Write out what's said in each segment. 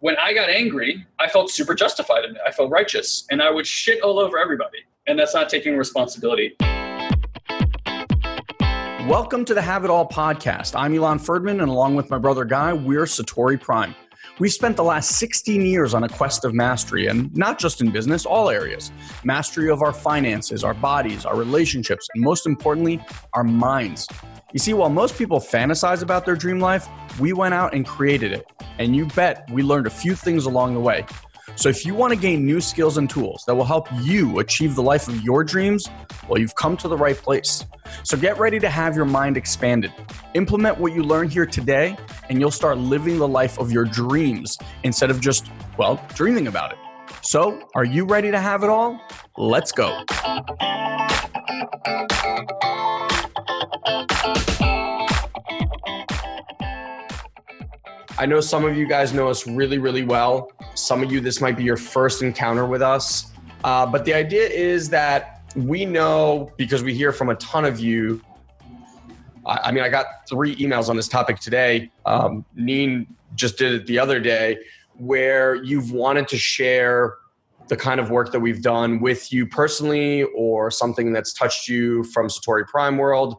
when I got angry, I felt super justified in it. I felt righteous and I would shit all over everybody. And that's not taking responsibility. Welcome to the Have It All podcast. I'm Elon Ferdman, and along with my brother Guy, we're Satori Prime. We've spent the last 16 years on a quest of mastery, and not just in business, all areas. Mastery of our finances, our bodies, our relationships, and most importantly, our minds. You see, while most people fantasize about their dream life, we went out and created it. And you bet we learned a few things along the way. So if you want to gain new skills and tools that will help you achieve the life of your dreams, well, you've come to the right place. So get ready to have your mind expanded. Implement what you learn here today, and you'll start living the life of your dreams instead of just, well, dreaming about it. So, are you ready to have it all? Let's go. I know some of you guys know us really, really well. Some of you, this might be your first encounter with us. Uh, but the idea is that we know because we hear from a ton of you. I, I mean, I got three emails on this topic today. Um, Neen just did it the other day where you've wanted to share the kind of work that we've done with you personally or something that's touched you from Satori Prime World.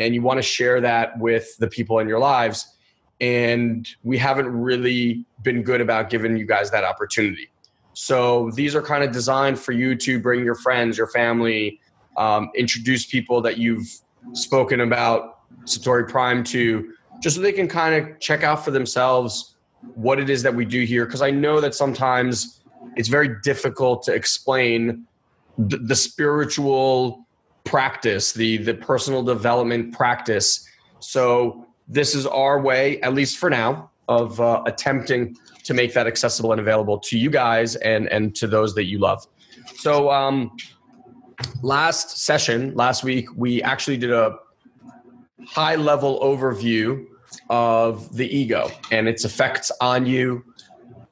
And you want to share that with the people in your lives and we haven't really been good about giving you guys that opportunity. So these are kind of designed for you to bring your friends, your family, um, introduce people that you've spoken about Satori Prime to, just so they can kind of check out for themselves what it is that we do here. Because I know that sometimes it's very difficult to explain the, the spiritual practice, the the personal development practice. So this is our way, at least for now, of uh, attempting to make that accessible and available to you guys and and to those that you love. So um, last session, last week, we actually did a high level overview of the ego and its effects on you,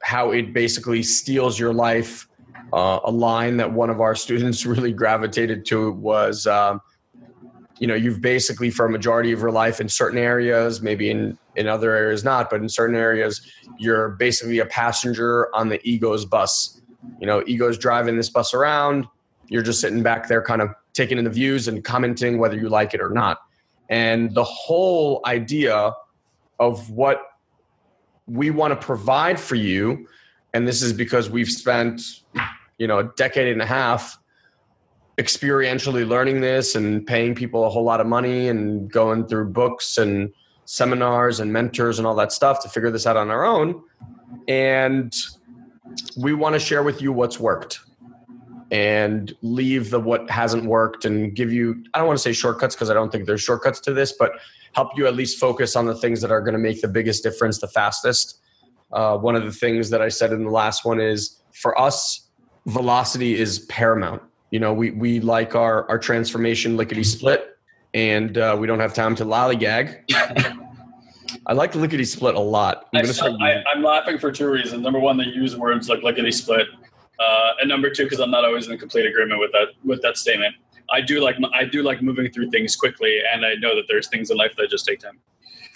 how it basically steals your life. Uh, a line that one of our students really gravitated to was um, you know you've basically for a majority of your life in certain areas maybe in in other areas not but in certain areas you're basically a passenger on the ego's bus. You know ego's driving this bus around. You're just sitting back there kind of taking in the views and commenting whether you like it or not. And the whole idea of what we want to provide for you and this is because we've spent you know a decade and a half experientially learning this and paying people a whole lot of money and going through books and seminars and mentors and all that stuff to figure this out on our own. And we want to share with you what's worked and leave the what hasn't worked and give you I don't want to say shortcuts because I don't think there's shortcuts to this, but help you at least focus on the things that are going to make the biggest difference the fastest. Uh, one of the things that I said in the last one is for us, velocity is paramount you know, we we like our our transformation lickety split, and uh, we don't have time to lollygag. I like the lickety split a lot. I'm, I, am laughing for two reasons. Number one, they use words like lickety split, uh, and number two, because I'm not always in complete agreement with that with that statement. I do like I do like moving through things quickly, and I know that there's things in life that just take time.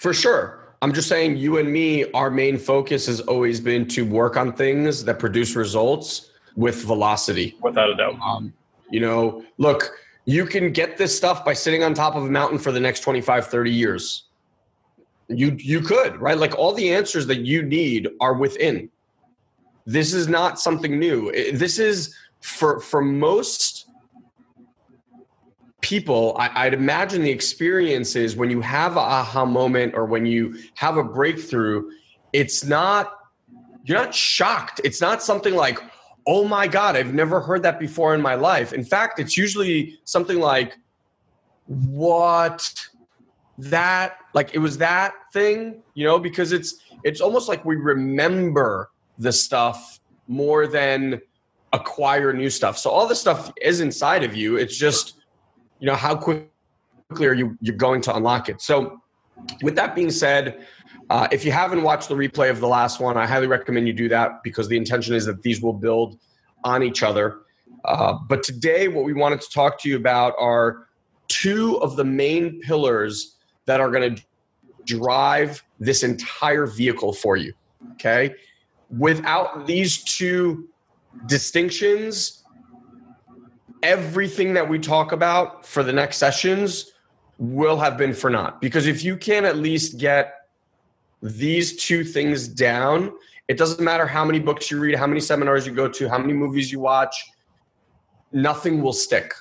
For sure. I'm just saying, you and me, our main focus has always been to work on things that produce results with velocity. Without a doubt. Um, you know, look, you can get this stuff by sitting on top of a mountain for the next 25, 30 years. You you could, right? Like all the answers that you need are within. This is not something new. This is for for most people, I, would imagine the experience is when you have a aha moment or when you have a breakthrough, it's not you're not shocked. It's not something like, oh my God, I've never heard that before in my life. In fact, it's usually something like, what? That, like, it was that thing, you know, because it's, it's almost like we remember the stuff more than acquire new stuff. So all this stuff is inside of you. It's just, you know, how quickly are you, you're going to unlock it. So with that being said, uh, if you haven't watched the replay of the last one, I highly recommend you do that because the intention is that these will build on each other. Uh, but today, what we wanted to talk to you about are two of the main pillars that are going to drive this entire vehicle for you. Okay. without these two distinctions, everything that we talk about for the next sessions will have been for naught. Because if you can at least get these two things down, it doesn't matter how many books you read, how many seminars you go to, how many movies you watch, nothing will stick.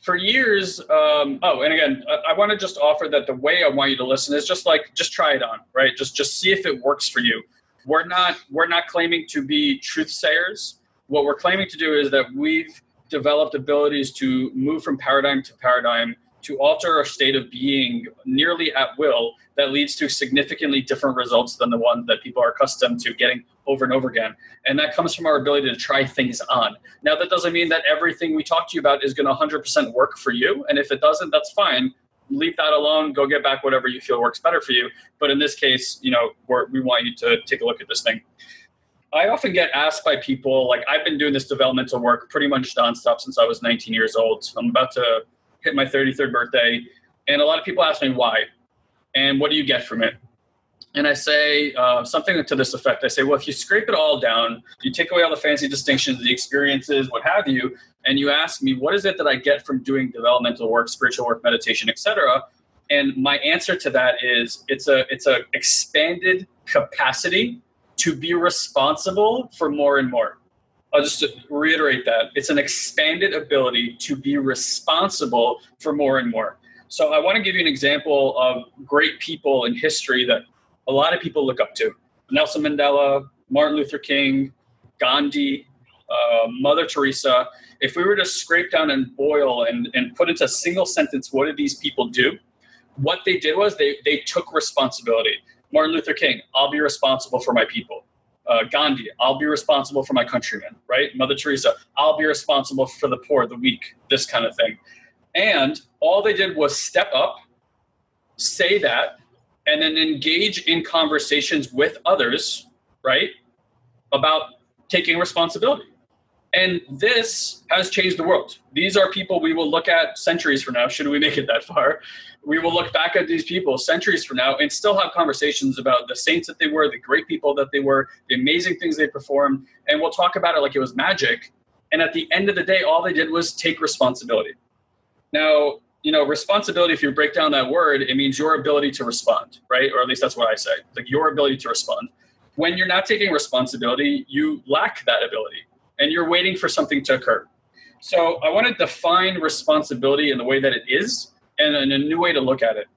For years, um, oh, and again, I, I want to just offer that the way I want you to listen is just like just try it on, right? Just just see if it works for you. We're not we're not claiming to be truth sayers. What we're claiming to do is that we've developed abilities to move from paradigm to paradigm to alter our state of being nearly at will that leads to significantly different results than the one that people are accustomed to getting over and over again. And that comes from our ability to try things on. Now, that doesn't mean that everything we talk to you about is going to 100% work for you. And if it doesn't, that's fine. Leave that alone. Go get back whatever you feel works better for you. But in this case, you know, we want you to take a look at this thing. I often get asked by people, like I've been doing this developmental work pretty much nonstop since I was 19 years old. I'm about to hit my 33rd birthday, and a lot of people ask me why, and what do you get from it? And I say uh, something to this effect. I say, well, if you scrape it all down, you take away all the fancy distinctions, the experiences, what have you, and you ask me, what is it that I get from doing developmental work, spiritual work, meditation, etc. And my answer to that is, it's a it's a expanded capacity to be responsible for more and more. I'll just reiterate that it's an expanded ability to be responsible for more and more. So I want to give you an example of great people in history that a lot of people look up to: Nelson Mandela, Martin Luther King, Gandhi, uh, Mother Teresa. If we were to scrape down and boil and, and put into a single sentence, what did these people do? What they did was they, they took responsibility. Martin Luther King, I'll be responsible for my people uh, Gandhi, I'll be responsible for my countrymen, right? Mother Teresa, I'll be responsible for the poor, the weak, this kind of thing. And all they did was step up, say that, and then engage in conversations with others, right? About taking responsibility. And this has changed the world. These are people we will look at centuries from now, should we make it that far. We will look back at these people centuries from now and still have conversations about the saints that they were, the great people that they were, the amazing things they performed. And we'll talk about it like it was magic. And at the end of the day, all they did was take responsibility. Now, you know, responsibility, if you break down that word, it means your ability to respond, right? Or at least that's what I say, like your ability to respond. When you're not taking responsibility, you lack that ability and you're waiting for something to occur. So I want to define responsibility in the way that it is and, in a new way to look at it.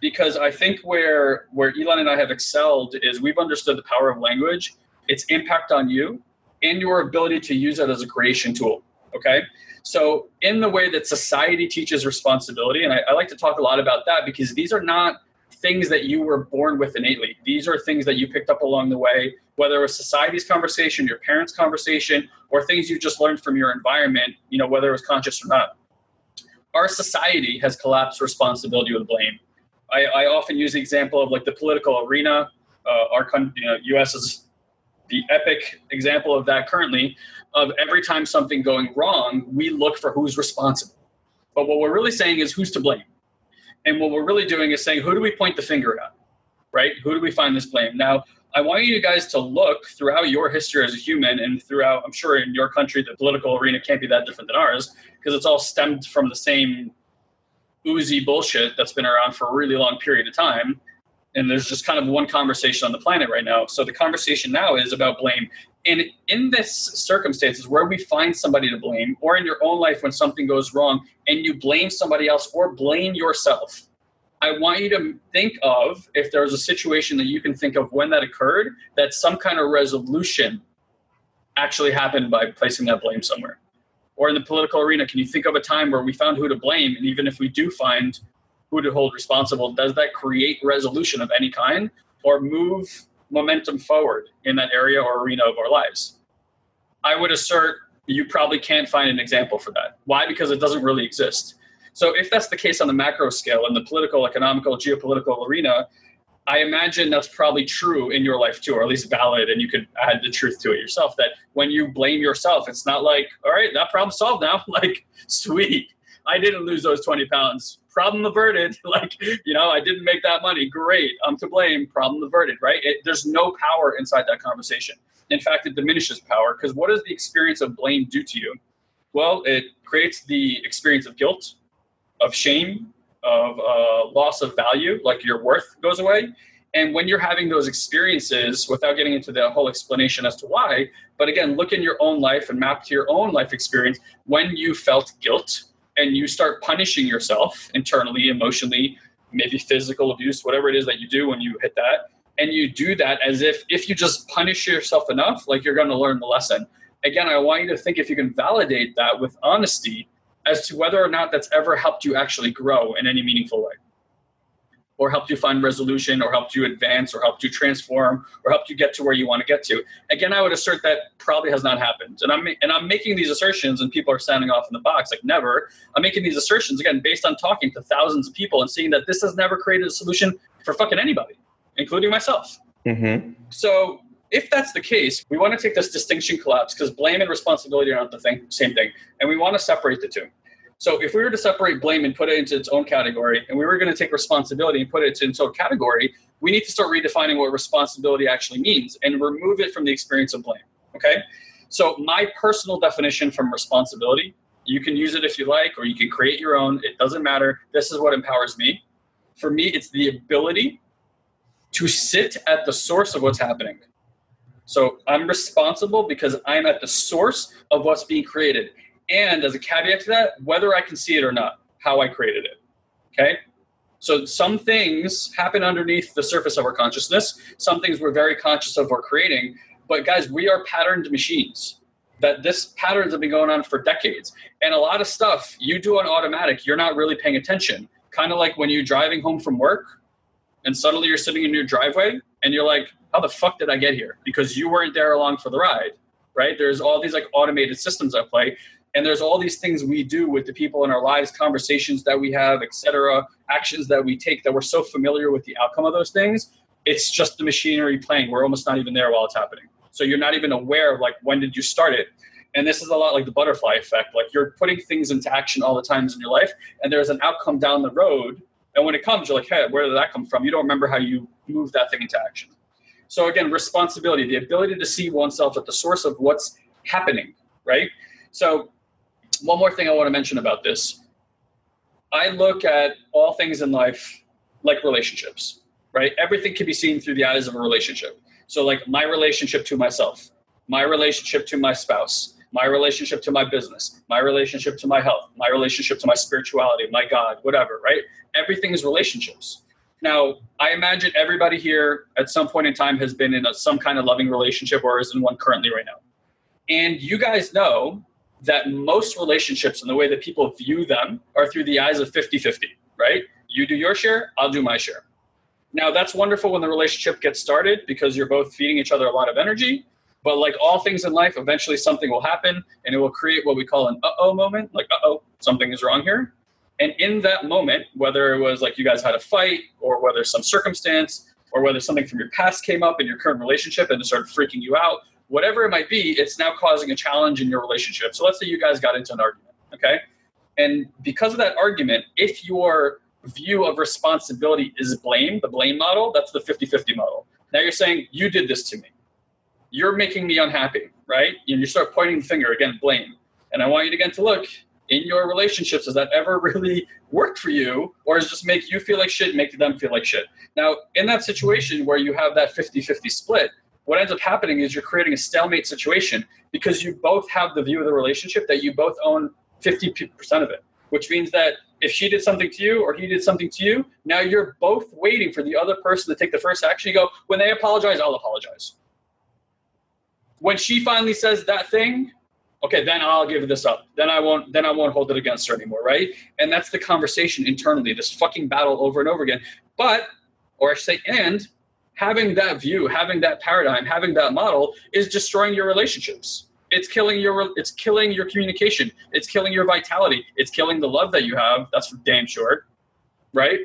Because I think where where Elon and I have excelled is we've understood the power of language, its impact on you, and your ability to use it as a creation tool. Okay. So, in the way that society teaches responsibility, and I, I, like to talk a lot about that because these are not things that you were born with innately. These are things that you picked up along the way, whether it was society's conversation, your parents' conversation, or things you just learned from your environment, you know, whether it was conscious or not. Our society has collapsed responsibility with blame. I, I often use the example of like the political arena. Uh, our you know, U.S. is the epic example of that currently. Of every time something going wrong, we look for who's responsible. But what we're really saying is who's to blame. And what we're really doing is saying, who do we point the finger at? Right? Who do we find this blame? Now, I want you guys to look throughout your history as a human and throughout, I'm sure in your country, the political arena can't be that different than ours because it's all stemmed from the same oozy bullshit that's been around for a really long period of time. And there's just kind of one conversation on the planet right now. So the conversation now is about blame. And in this circumstances where we find somebody to blame, or in your own life when something goes wrong and you blame somebody else or blame yourself, I want you to think of if there's a situation that you can think of when that occurred, that some kind of resolution actually happened by placing that blame somewhere. Or in the political arena, can you think of a time where we found who to blame? And even if we do find who to hold responsible, does that create resolution of any kind or move momentum forward in that area or arena of our lives? I would assert you probably can't find an example for that. Why? Because it doesn't really exist. So if that's the case on the macro scale in the political, economical, geopolitical arena, I imagine that's probably true in your life too, or at least valid, and you could add the truth to it yourself. That when you blame yourself, it's not like, all right, that problem solved now. Like, sweet, I didn't lose those 20 pounds problem averted. like, you know, I didn't make that money. Great. I'm to blame. Problem averted, right? It, there's no power inside that conversation. In fact, it diminishes power because what does the experience of blame do to you? Well, it creates the experience of guilt, of shame, of uh, loss of value, like your worth goes away. And when you're having those experiences, without getting into the whole explanation as to why, but again, look in your own life and map to your own life experience when you felt guilt and you start punishing yourself internally, emotionally, maybe physical abuse, whatever it is that you do when you hit that. And you do that as if if you just punish yourself enough, like you're going to learn the lesson. Again, I want you to think if you can validate that with honesty as to whether or not that's ever helped you actually grow in any meaningful way. Or helped you find resolution or helped you advance or helped you transform or helped you get to where you want to get to. Again i would assert that probably has not happened. And i'm and i'm making these assertions and people are standing off in the box like never. I'm making these assertions again based on talking to thousands of people and seeing that this has never created a solution for fucking anybody including myself. Mm-hmm. so if that's the case, we want to take this distinction collapse because blame and responsibility are not the thing, same thing, and we want to separate the two. So if we were to separate blame and put it into its own category, and we were going to take responsibility and put it into its own category, we need to start redefining what responsibility actually means and remove it from the experience of blame. Okay? So my personal definition from responsibility, you can use it if you like, or you can create your own. It doesn't matter. This is what empowers me. For me, it's the ability to sit at the source of what's happening. So I'm responsible because I'm at the source of what's being created. And as a caveat to that, whether I can see it or not, how I created it. Okay? So some things happen underneath the surface of our consciousness. Some things we're very conscious of we're creating. But guys, we are patterned machines. That this patterns have been going on for decades. And a lot of stuff you do on automatic, you're not really paying attention. Kind of like when you're driving home from work and suddenly you're sitting in your driveway and you're like, how the fuck did I get here? Because you weren't there along for the ride, right? There's all these like automated systems at play, and there's all these things we do with the people in our lives, conversations that we have, etc., actions that we take that we're so familiar with the outcome of those things. It's just the machinery playing. We're almost not even there while it's happening. So you're not even aware of like when did you start it. And this is a lot like the butterfly effect. Like you're putting things into action all the times in your life, and there's an outcome down the road. And when it comes, you're like, hey, where did that come from? You don't remember how you moved that thing into action. So again, responsibility, the ability to see oneself at the source of what's happening, right? So one more thing I want to mention about this. I look at all things in life like relationships, right? Everything can be seen through the eyes of a relationship. So like my relationship to myself, my relationship to my spouse, my relationship to my business, my relationship to my health, my relationship to my spirituality, my God, whatever, right? Everything is relationships. Now, I imagine everybody here at some point in time has been in a, some kind of loving relationship or is in one currently right now. And you guys know that most relationships and the way that people view them are through the eyes of 50 50, right? You do your share, I'll do my share. Now, that's wonderful when the relationship gets started because you're both feeding each other a lot of energy. But like all things in life, eventually something will happen and it will create what we call an uh oh moment like, uh oh, something is wrong here. And in that moment, whether it was like you guys had a fight or whether some circumstance or whether something from your past came up in your current relationship and it started freaking you out, whatever it might be, it's now causing a challenge in your relationship. So let's say you guys got into an argument, okay? And because of that argument, if your view of responsibility is blame, the blame model, that's the 50 50 model. Now you're saying, you did this to me. You're making me unhappy, right? And you start pointing the finger, again, blame. And I want you to get to look in your relationships, has that ever really worked for you? Or is just make you feel like shit, make them feel like shit? Now, in that situation where you have that 50 50 split, what ends up happening is you're creating a stalemate situation because you both have the view of the relationship that you both own 50% of it, which means that if she did something to you or he did something to you, now you're both waiting for the other person to take the first action. You go, when they apologize, I'll apologize. When she finally says that thing, okay, then I'll give this up. Then I won't. Then I won't hold it against her anymore, right? And that's the conversation internally. This fucking battle over and over again. But, or I should say, and having that view, having that paradigm, having that model is destroying your relationships. It's killing your. It's killing your communication. It's killing your vitality. It's killing the love that you have. That's for damn sure, right?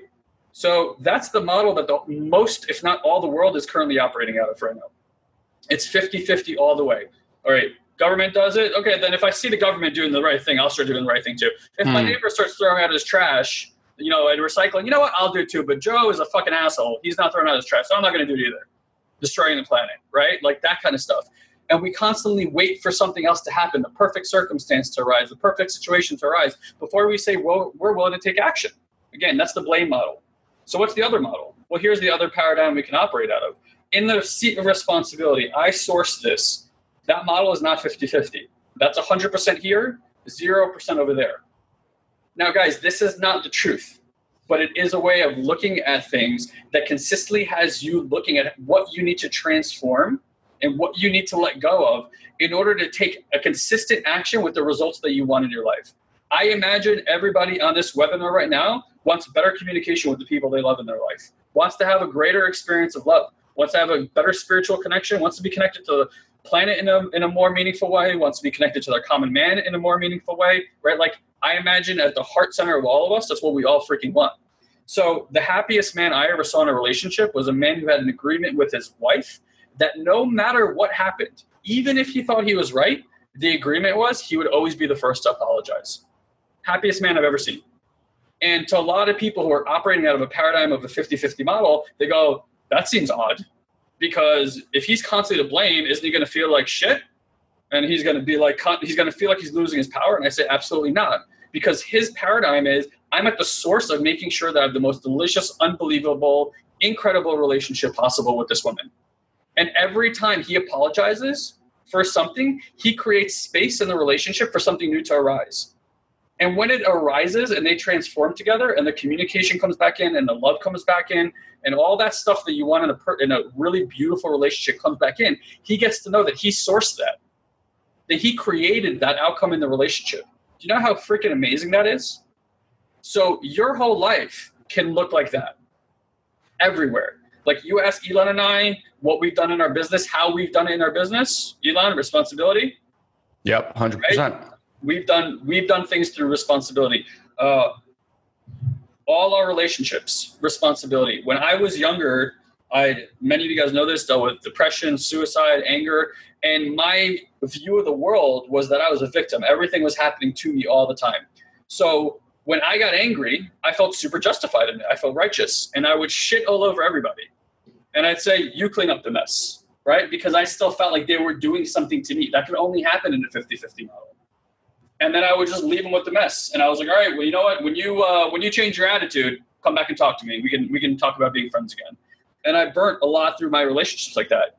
So that's the model that the most, if not all, the world is currently operating out of right now. It's 50-50 all the way. All right, government does it. Okay, then if I see the government doing the right thing, I'll start doing the right thing too. If my Hmm. neighbor starts throwing out his trash you know, and recycling, you know what, I'll do it too. But Joe is a fucking asshole. He's not throwing out his trash, so I'm not going to do it either. Destroying the planet, right? Like that kind of stuff. And we constantly wait for something else to happen, the perfect circumstance to arise, the perfect situation to arise, before we say, well, we're willing to take action. Again, that's the blame model. So, what's the other model? Well, here's the other paradigm we can operate out of. In the seat of responsibility, I source this. That model is not 50 50. That's 100% here, 0% over there. Now, guys, this is not the truth, but it is a way of looking at things that consistently has you looking at what you need to transform and what you need to let go of in order to take a consistent action with the results that you want in your life. I imagine everybody on this webinar right now wants better communication with the people they love in their life, wants to have a greater experience of love, wants to have a better spiritual connection, wants to be connected to planet in a, in a more meaningful way, wants to be connected to their common man in a more meaningful way, right? Like I imagine at the heart center of all of us, that's what we all freaking want. So the happiest man I ever saw in a relationship was a man who had an agreement with his wife that no matter what happened, even if he thought he was right, the agreement was he would always be the first to apologize. Happiest man I've ever seen. And to a lot of people who are operating out of a paradigm of a 50 50 model, they go, that seems odd because if he's constantly to blame, isn't he going to feel like shit? And he's going to be like, he's going to feel like he's losing his power. And I say, absolutely not. Because his paradigm is, I'm at the source of making sure that I have the most delicious, unbelievable, incredible relationship possible with this woman. And every time he apologizes for something, he creates space in the relationship for something new to arise. And when it arises and they transform together and the communication comes back in and the love comes back in and all that stuff that you want in a, per- in a really beautiful relationship comes back in, he gets to know that he sourced that, that he created that outcome in the relationship. Do you know how freaking amazing that is? So your whole life can look like that everywhere. Like you ask Elon and I what we've done in our business, how we've done it in our business. Elon, responsibility. Yep, hundred right? We've done we've done things through responsibility. Uh, all our relationships, responsibility. When I was younger, I many of you guys know this dealt with depression, suicide, anger, and my view of the world was that I was a victim. Everything was happening to me all the time. So when I got angry, I felt super justified in it. I felt righteous, and I would shit all over everybody and I'd say, you clean up the mess, right? Because I still felt like they were doing something to me. That could only happen in a 50 50 model. And then I would just leave them with the mess. And I was like, all right, well, you know what? When you uh, when you change your attitude, come back and talk to me. We can we can talk about being friends again. And I burnt a lot through my relationships like that.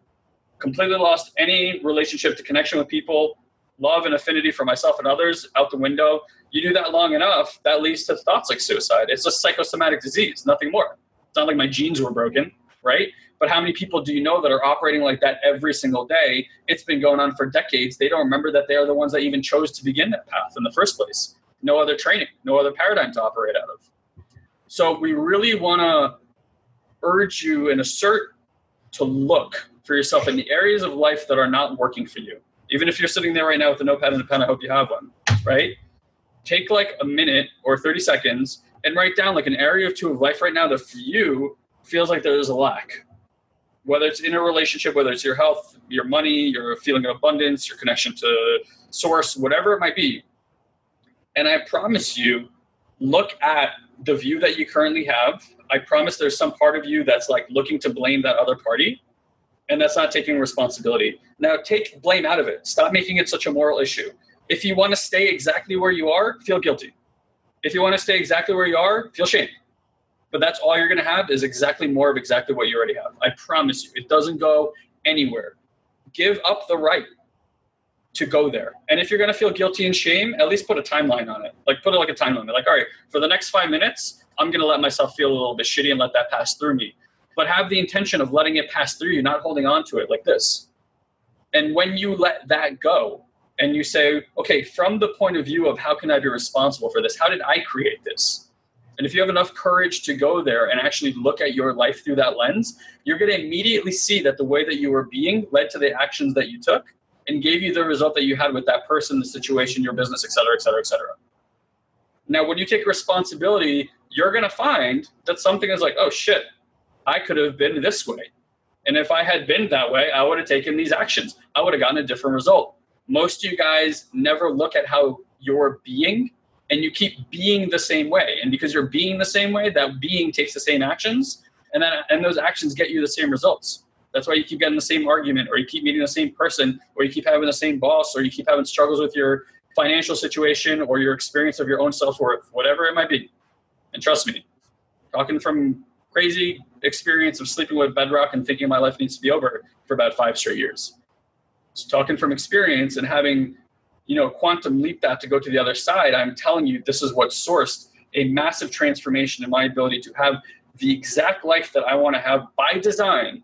Completely lost any relationship to connection with people, love and affinity for myself and others out the window. You do that long enough, that leads to thoughts like suicide. It's a psychosomatic disease, nothing more. It's not like my genes were broken, right? But how many people do you know that are operating like that every single day? It's been going on for decades. They don't remember that they are the ones that even chose to begin that path in the first place. No other training, no other paradigm to operate out of. So we really want to urge you and assert to look for yourself in the areas of life that are not working for you. Even if you're sitting there right now with a notepad and a pen, I hope you have one, right? Take like a minute or 30 seconds and write down like an area or two of life right now that for you feels like there's a lack whether it's in a relationship, whether it's your health, your money, your feeling of abundance, your connection to source, whatever it might be. And I promise you, look at the view that you currently have. I promise there's some part of you that's like looking to blame that other party, and that's not taking responsibility. Now, take blame out of it. Stop making it such a moral issue. If you want to stay exactly where you are, feel guilty. If you want to stay exactly where you are, feel shame but that's all you're going to have is exactly more of exactly what you already have. I promise you, it doesn't go anywhere. Give up the right to go there. And if you're going to feel guilty and shame, at least put a timeline on it. Like put it like a time limit. Like, all right, for the next five minutes, I'm going to let myself feel a little bit shitty and let that pass through me. But have the intention of letting it pass through you, not holding on to it like this. And when you let that go and you say, okay, from the point of view of how can I be responsible for this? How did I create this? And if you have enough courage to go there and actually look at your life through that lens, you're going to immediately see that the way that you were being led to the actions that you took and gave you the result that you had with that person, the situation, your business, et cetera, et cetera, et cetera. Now, when you take responsibility, you're going to find that something is like, oh shit, I could have been this way. And if I had been that way, I would have taken these actions. I would have gotten a different result. Most of you guys never look at how you're being and you keep being the same way. And because you're being the same way, that being takes the same actions, and then and those actions get you the same results. That's why you keep getting the same argument, or you keep meeting the same person, or you keep having the same boss, or you keep having struggles with your financial situation or your experience of your own self worth, whatever it might be. And trust me, talking from crazy experience of sleeping with bedrock and thinking my life needs to be over for about five straight years. So talking from experience and having, you know, quantum leap that to go to the other side, I'm telling you, this is what sourced a massive transformation in my ability to have the exact life that I want to have by design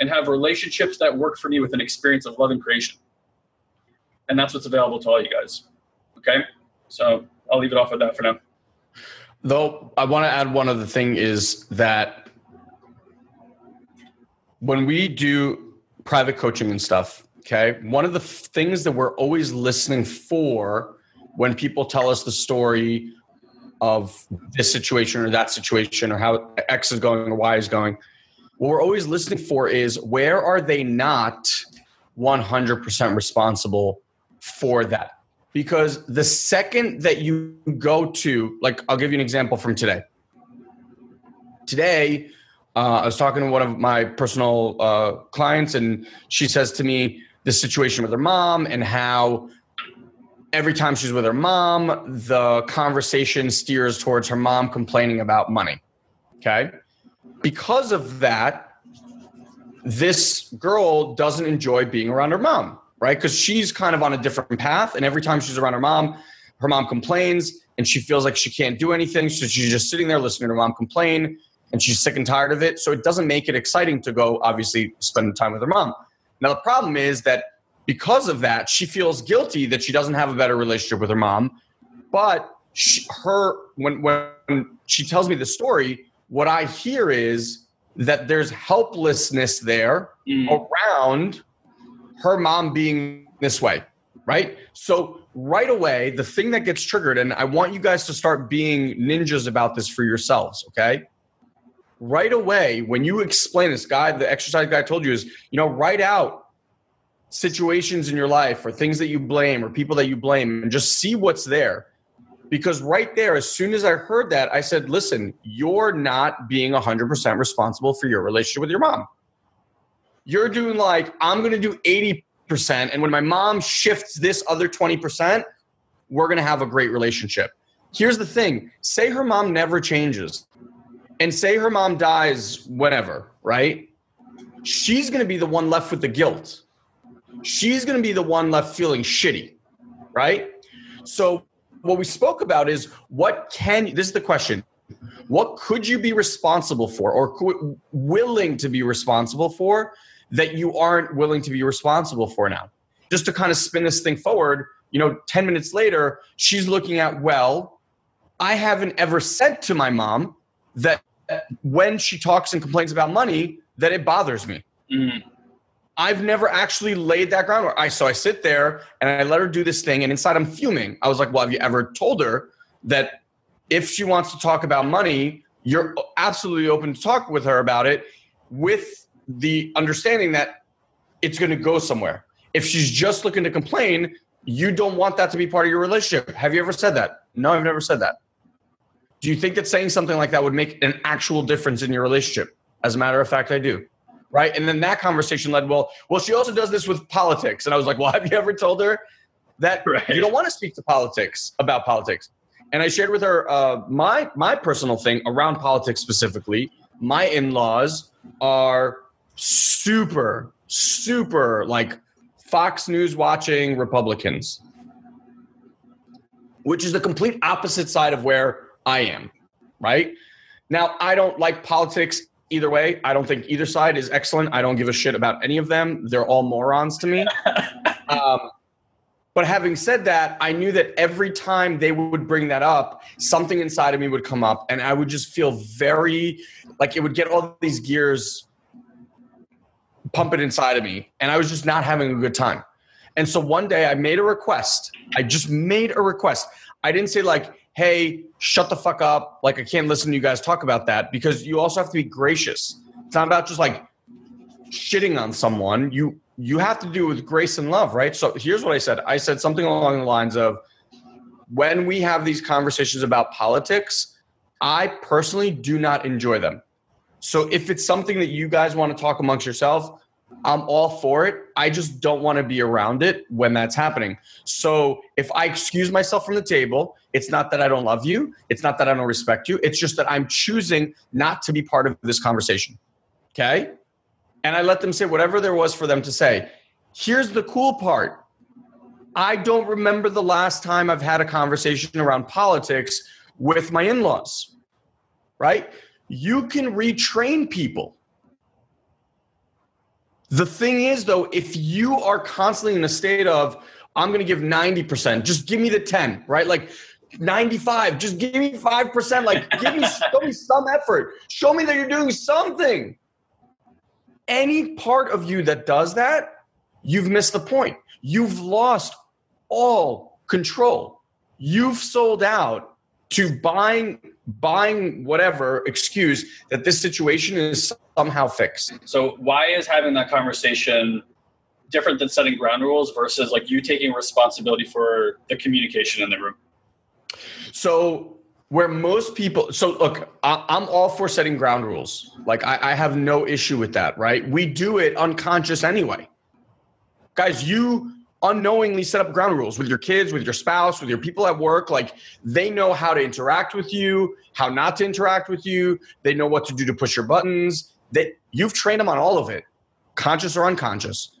and have relationships that work for me with an experience of love and creation. And that's what's available to all you guys. Okay. So I'll leave it off with that for now. Though I want to add one other thing is that when we do private coaching and stuff, okay, one of the things that we're always listening for when people tell us the story of this situation or that situation or how X is going or Y is going, what we're always listening for is where are they not 100% responsible for that? Because the second that you go to, like, I'll give you an example from today. Today, uh, I was talking to one of my personal uh, clients, and she says to me the situation with her mom and how every time she's with her mom, the conversation steers towards her mom complaining about money. Okay. Because of that, this girl doesn't enjoy being around her mom right? Because she's kind of on a different path. And every time she's around her mom, her mom complains and she feels like she can't do anything. So she's just sitting there listening to her mom complain and she's sick and tired of it. So it doesn't make it exciting to go, obviously, spend time with her mom. Now, the problem is that because of that, she feels guilty that she doesn't have a better relationship with her mom. But she, her, when, when she tells me the story, what I hear is that there's helplessness there mm. around her mom being this way, right? So right away, the thing that gets triggered, and I want you guys to start being ninjas about this for yourselves, okay? Right away, when you explain this guy, the exercise guy told you is, you know, write out situations in your life or things that you blame or people that you blame and just see what's there. Because right there, as soon as I heard that, I said, listen, you're not being 100% responsible for your relationship with your mom. You're doing like, I'm going to do 80%. And when my mom shifts this other 20%, we're going to have a great relationship. Here's the thing say her mom never changes and say her mom dies whenever, right? She's going to be the one left with the guilt. She's going to be the one left feeling shitty, right? So, what we spoke about is what can this is the question what could you be responsible for or willing to be responsible for that you aren't willing to be responsible for now. Just to kind of spin this thing forward, you know, 10 minutes later, she's looking at, well, I haven't ever said to my mom that when she talks and complains about money, that it bothers me. Mm. I've never actually laid that groundwork. I so I sit there and I let her do this thing, and inside I'm fuming. I was like, "Well, have you ever told her that if she wants to talk about money, you're absolutely open to talk with her about it with the understanding that it's going to go somewhere. If she's just looking to complain, you don't want that to be part of your relationship. Have you ever said that? No, I've never said that. Do you think that saying something like that would make an actual difference in your relationship? As a matter of fact, I do. Right. And then that conversation led, well, well, she also does this with politics. And I was like, well, have you ever told her that right. you don't want to speak to politics about politics? And I shared with her uh, my my personal thing around politics specifically. My in-laws are super, super like Fox News watching Republicans, which is the complete opposite side of where I am, right? Now, I don't like politics either way. I don't think either side is excellent. I don't give a shit about any of them. They're all morons to me. um, but having said that, I knew that every time they would bring that up, something inside of me would come up, and I would just feel very like it would get all these gears pumping inside of me and I was just not having a good time. And so one day I made a request. I just made a request. I didn't say like, "Hey, shut the fuck up." Like I can't listen to you guys talk about that because you also have to be gracious. It's not about just like shitting on someone. You you have to do it with grace and love, right? So here's what I said. I said something along the lines of when we have these conversations about politics, I personally do not enjoy them. So if it's something that you guys want to talk amongst yourself, I'm all for it. I just don't want to be around it when that's happening. So if I excuse myself from the table, it's not that I don't love you. It's not that I don't respect you. It's just that I'm choosing not to be part of this conversation. Okay. And I let them say whatever there was for them to say. Here's the cool part I don't remember the last time I've had a conversation around politics with my in laws, right? You can retrain people the thing is, though, if you are constantly in a state of, I'm going to give 90%, just give me the 10, right? Like 95, just give me 5%. Like, give me, show me some effort. Show me that you're doing something. Any part of you that does that, you've missed the point. You've lost all control. You've sold out to buying buying whatever excuse that this situation is somehow fixed. So why is having that conversation different than setting ground rules versus like you taking responsibility for the communication in the room? So where most people so look I, am all for setting ground rules like I, I have no issue with that right we do it unconscious anyway guys you unknowingly set up ground rules with your kids, with your spouse, with your people at work. Like they know how to interact with you, how not to interact with you. They know what to do to push your buttons. That you've trained them on all of it, conscious or unconscious.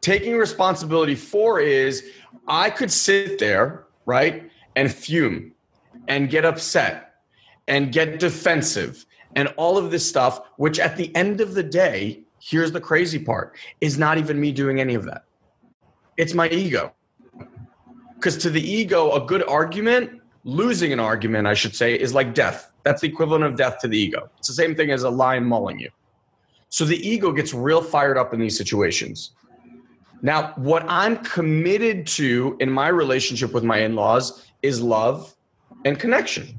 Taking responsibility for is I could sit there, right, and fume and get upset and get defensive and all of this stuff, which at the end of the day here's the crazy part is not even me doing any of that. It's my ego. Because to the ego a good argument losing an argument i should say is like death. That's the equivalent of death to the ego. It's the same thing as a lion mauling you. So the ego gets real fired up in these situations. Now what i'm committed to in my relationship with my in-laws is love and connection.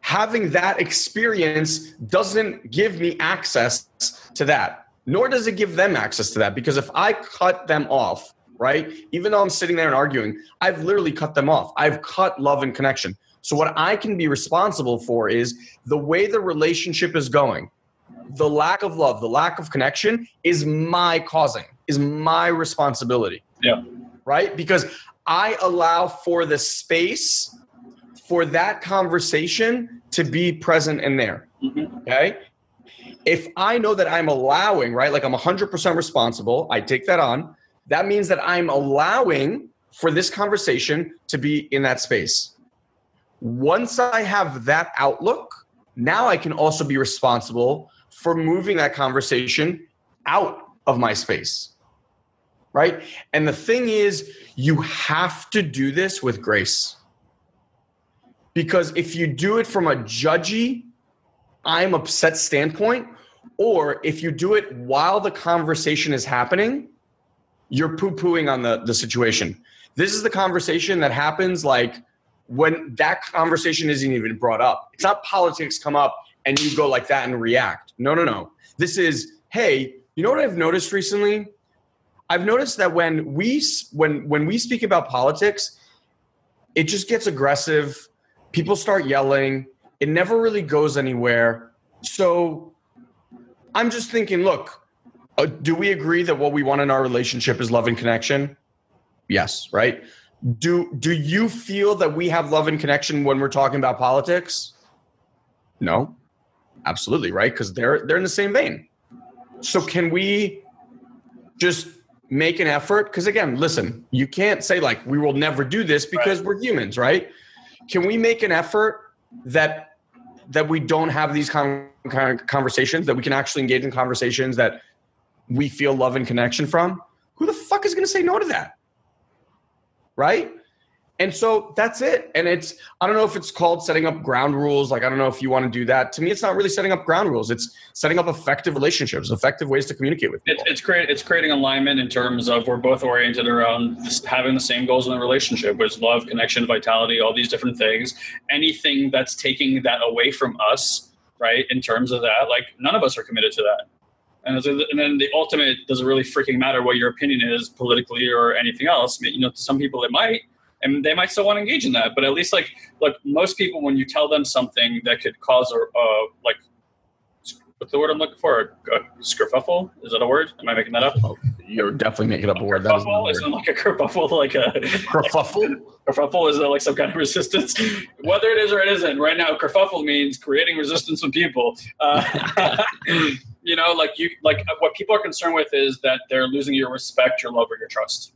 Having that experience doesn't give me access to that, nor does it give them access to that. Because if I cut them off, right, even though I'm sitting there and arguing, I've literally cut them off. I've cut love and connection. So, what I can be responsible for is the way the relationship is going. The lack of love, the lack of connection is my causing, is my responsibility. Yeah. Right? Because I allow for the space for that conversation to be present in there. Mm-hmm. Okay. If I know that I'm allowing, right, like I'm 100% responsible, I take that on. That means that I'm allowing for this conversation to be in that space. Once I have that outlook, now I can also be responsible for moving that conversation out of my space. Right. And the thing is, you have to do this with grace because if you do it from a judgy, I'm upset standpoint, or if you do it while the conversation is happening, you're poo pooing on the, the situation. This is the conversation that happens like when that conversation isn't even brought up. It's not politics come up and you go like that and react. No, no, no. This is, hey, you know what I've noticed recently? I've noticed that when we when when we speak about politics, it just gets aggressive people start yelling it never really goes anywhere so i'm just thinking look uh, do we agree that what we want in our relationship is love and connection? Yes right? Do do you feel that we have love and connection when we're talking about politics? No. Absolutely right? Because they're they're in the same vein. So can we just make an effort? Because again listen you can't say like we will never do this because right. we're humans right? Can we make an effort that that we don't have these conversations that we can actually engage in conversations that we feel love and connection from who the fuck is going to say no to that? Right and so that's it. And it's, I don't know if it's called setting up ground rules. Like, I don't know if you want to do that. To me, it's not really setting up ground rules. It's setting up effective relationships, effective ways to communicate with people. It's, it's, create, it's creating alignment in terms of we're both oriented around having the same goals in the relationship, which is love, connection, vitality, all these different things. Anything that's taking that away from us, right, in terms of that, like, none of us are committed to that. And, and then the ultimate doesn't really freaking matter what your opinion is politically or anything else. You know, to some people it might, and they might still want to engage in that. But at least like look, most people when you tell them something that could cause a uh, like what's the word I'm looking for? A, a skerfuffle? Is that a word? Am I making that up? Oh, you're definitely making up a, a word. That is not Isn't like a kerfuffle like a kerfuffle? kerfuffle is like some kind of resistance. Whether it is or it isn't, right now kerfuffle means creating resistance with people. Uh, you know, like you like what people are concerned with is that they're losing your respect, your love, or your trust.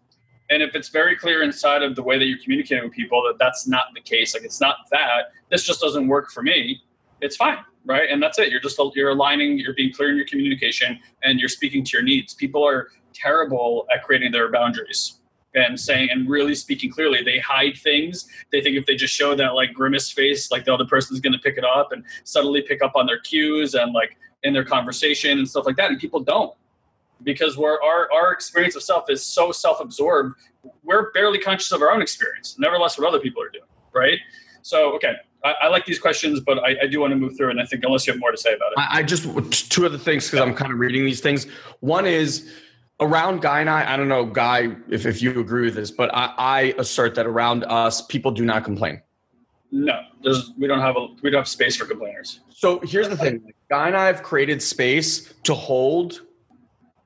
And if it's very clear inside of the way that you're communicating with people that that's not the case, like it's not that, this just doesn't work for me, it's fine right? And that's it. You're just you're aligning, you're being clear in your communication, and you're speaking to your needs. People are terrible at creating their boundaries and saying and really speaking clearly. They hide things. They think if they just show that like grimace face, like the other person's going to pick it up and subtly pick up on their cues and like in their conversation and stuff like that. And people don't because we're our our experience of self is so self-absorbed. We're barely conscious of our own experience, nevertheless what other people are doing, right? So okay, I, I, like these questions, but I, I, do want to move through. And I think unless you have more to say about it, I, I just two other things because I'm kind of reading these things. One is around Guy and I. I don't know, Guy, if if you agree with this, but I, I assert that around us, people do not complain. No, there's we don't have a we don't have space for complainers. So here's the thing: Guy and I have created space to hold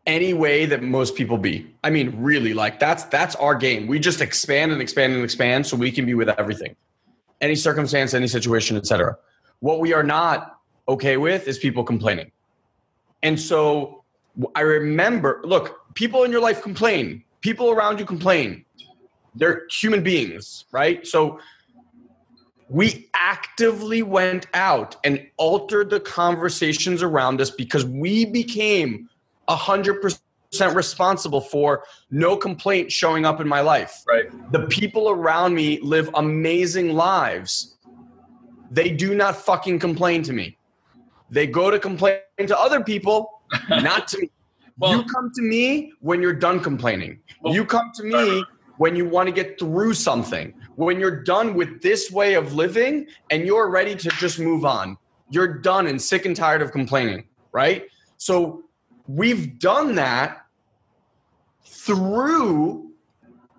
any way that most people be. I mean, really, like that's that's our game. We just expand and expand and expand so we can be with everything any circumstance, any situation, etc. What we are not okay with is people complaining. And so I remember, look, people in your life complain. People around you complain. They're human beings, right? So we actively went out and altered the conversations around us because we became 100% responsible for no complaint showing up in my life. Right. The people around me live amazing lives. They do not fucking complain to me. They go to complain to other people, not to me. Well, you come to me when you're done complaining. Well, you come to me when you want to get through something. When you're done with this way of living and you're ready to just move on. You're done and sick and tired of complaining, right? So we've done that through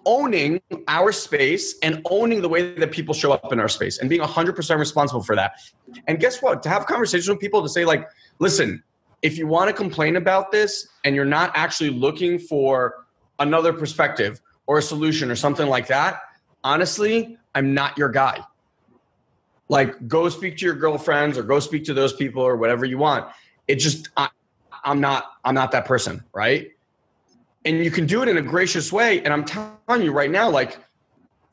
owning our space and owning the way that people show up in our space and being 100% responsible for that. And guess what? To have conversations with people to say, like, listen, if you want to complain about this and you're not actually looking for another perspective or a solution or something like that, honestly, I'm not your guy. Like, go speak to your girlfriends or go speak to those people or whatever you want. It just, I, I'm not, I'm not that person, right? and you can do it in a gracious way. And I'm telling you right now, like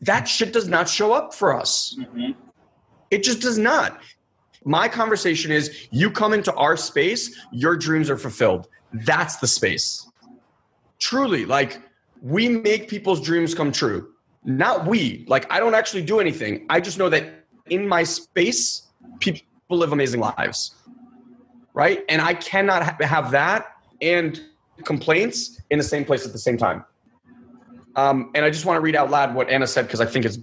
that shit does not show up for us. Mm-hmm. It just does not. My conversation is you come into our space, your dreams are fulfilled. That's the space. Truly, like we make people's dreams come true. Not we. Like I don't actually do anything. I just know that in my space, people live amazing lives. Right? And I cannot ha- have that and complaints in the same place at the same time. Um, and I just want to read out loud what Anna said because I think it's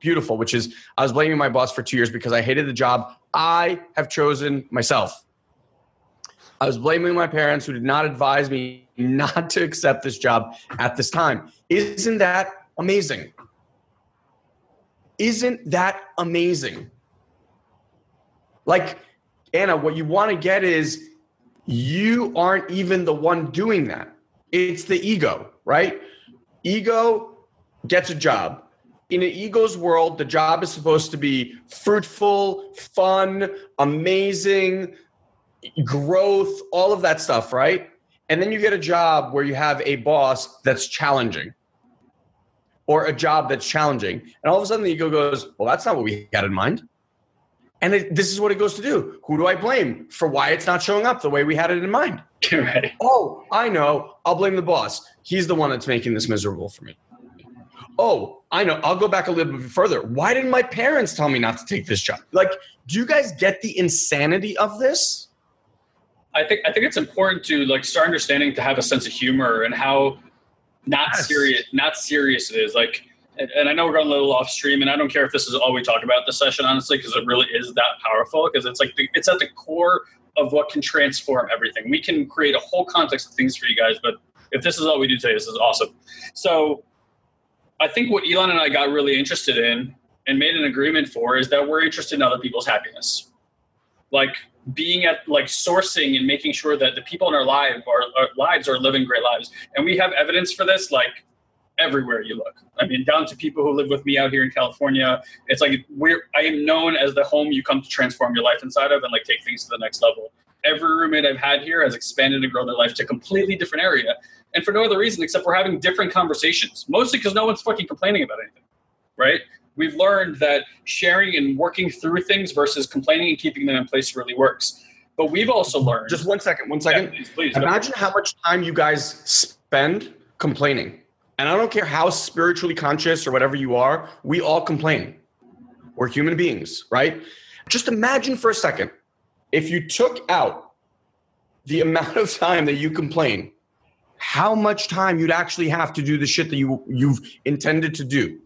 beautiful, which is I was blaming my boss for two years because I hated the job I have chosen myself. I was blaming my parents who did not advise me not to accept this job at this time. Isn't that amazing? Isn't that amazing? Like, Anna, what you want to get is you aren't even the one doing that. It's the ego, right? Ego gets a job. In an ego's world, the job is supposed to be fruitful, fun, amazing, growth, all of that stuff, right? And then you get a job where you have a boss that's challenging or a job that's challenging. And all of a sudden the ego goes, Well, that's not what we had in mind. And it, this is what it goes to do. Who do I blame for why it's not showing up the way we had it in mind? right. Oh, I know. I'll blame the boss. He's the one that's making this miserable for me. Oh, I know. I'll go back a little bit further. Why didn't my parents tell me not to take this job? Like, do you guys get the insanity of this? I think I think it's important to like start understanding to have a sense of humor and how not yes. serious not serious it is. Like and, I know we're going a little off stream, and I don't care if this is all we talk about this session, honestly, because it really is that powerful. Because it's like the, it's at the core of what can transform everything. We can create a whole context of things for you guys, but if this is all we do today, this is awesome. So I think what Elon and I got really interested in and made an agreement for is that we're interested in other people's happiness. Like being at like sourcing and making sure that the people in our our, our lives are living great lives. And we have evidence for this like everywhere you look. I mean, down to people who live with me out here in California. It's like we're I am known as the home you come to transform your life inside of and like take things to the next level. Every roommate I've had here has expanded and grown their life to a completely different area. And for no other reason except we're having different conversations. Mostly because no one's fucking complaining about anything. Right? We've learned that sharing and working through things versus complaining and keeping them in place really works. But we've also learned Just one second, one second. Yeah, please, please, Imagine how much time you guys spend complaining. And I don't care how spiritually conscious or whatever you are, we all complain. We're human beings, right? Just imagine for a second if you took out the amount of time that you complain, how much time you'd actually have to do the shit that you you've intended to do.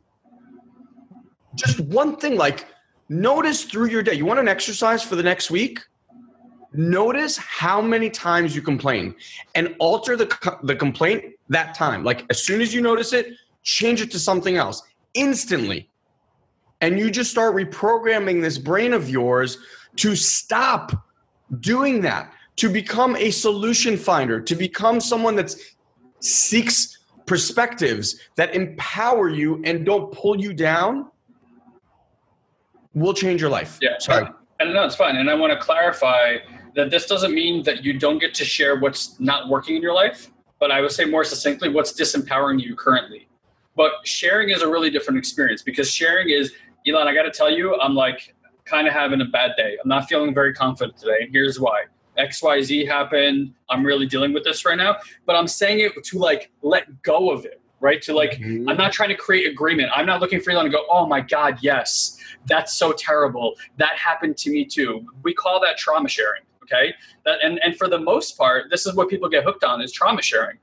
Just one thing like notice through your day. You want an exercise for the next week? Notice how many times you complain and alter the the complaint that time. Like as soon as you notice it, change it to something else instantly. And you just start reprogramming this brain of yours to stop doing that, to become a solution finder, to become someone that seeks perspectives that empower you and don't pull you down will change your life. Yeah. Sorry. And no, it's fine. And I want to clarify that this doesn't mean that you don't get to share what's not working in your life, but I would say more succinctly what's disempowering you currently. But sharing is a really different experience because sharing is, Elon, I got to tell you, I'm like kind of having a bad day. I'm not feeling very confident today. And here's why. XYZ happened. I'm really dealing with this right now. But I'm saying it to like let go of it, right? To like, Mhm. I'm not trying to create agreement. I'm not looking for Elon to go, oh my God, yes, that's so terrible. That happened to me too. We call that trauma sharing. Okay. That and, and for the most part, this is what people get hooked on is trauma sharing.